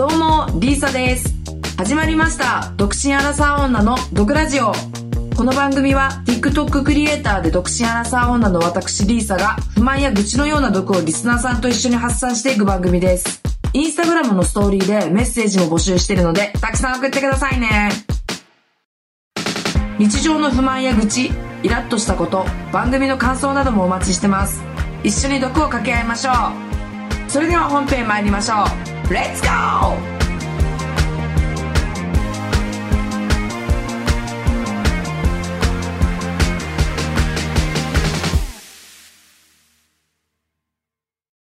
どうもリーサです。始まりました。独身アラサー女の毒ラジオ。この番組は TikTok クリエイターで独身アラサー女の私リーサが不満や愚痴のような毒をリスナーさんと一緒に発散していく番組です。インスタグラムのストーリーでメッセージも募集してるのでたくさん送ってくださいね。日常の不満や愚痴イラッとしたこと番組の感想などもお待ちしてます。一緒に毒を掛け合いましょう。それでは本編参りましょう。レッツゴー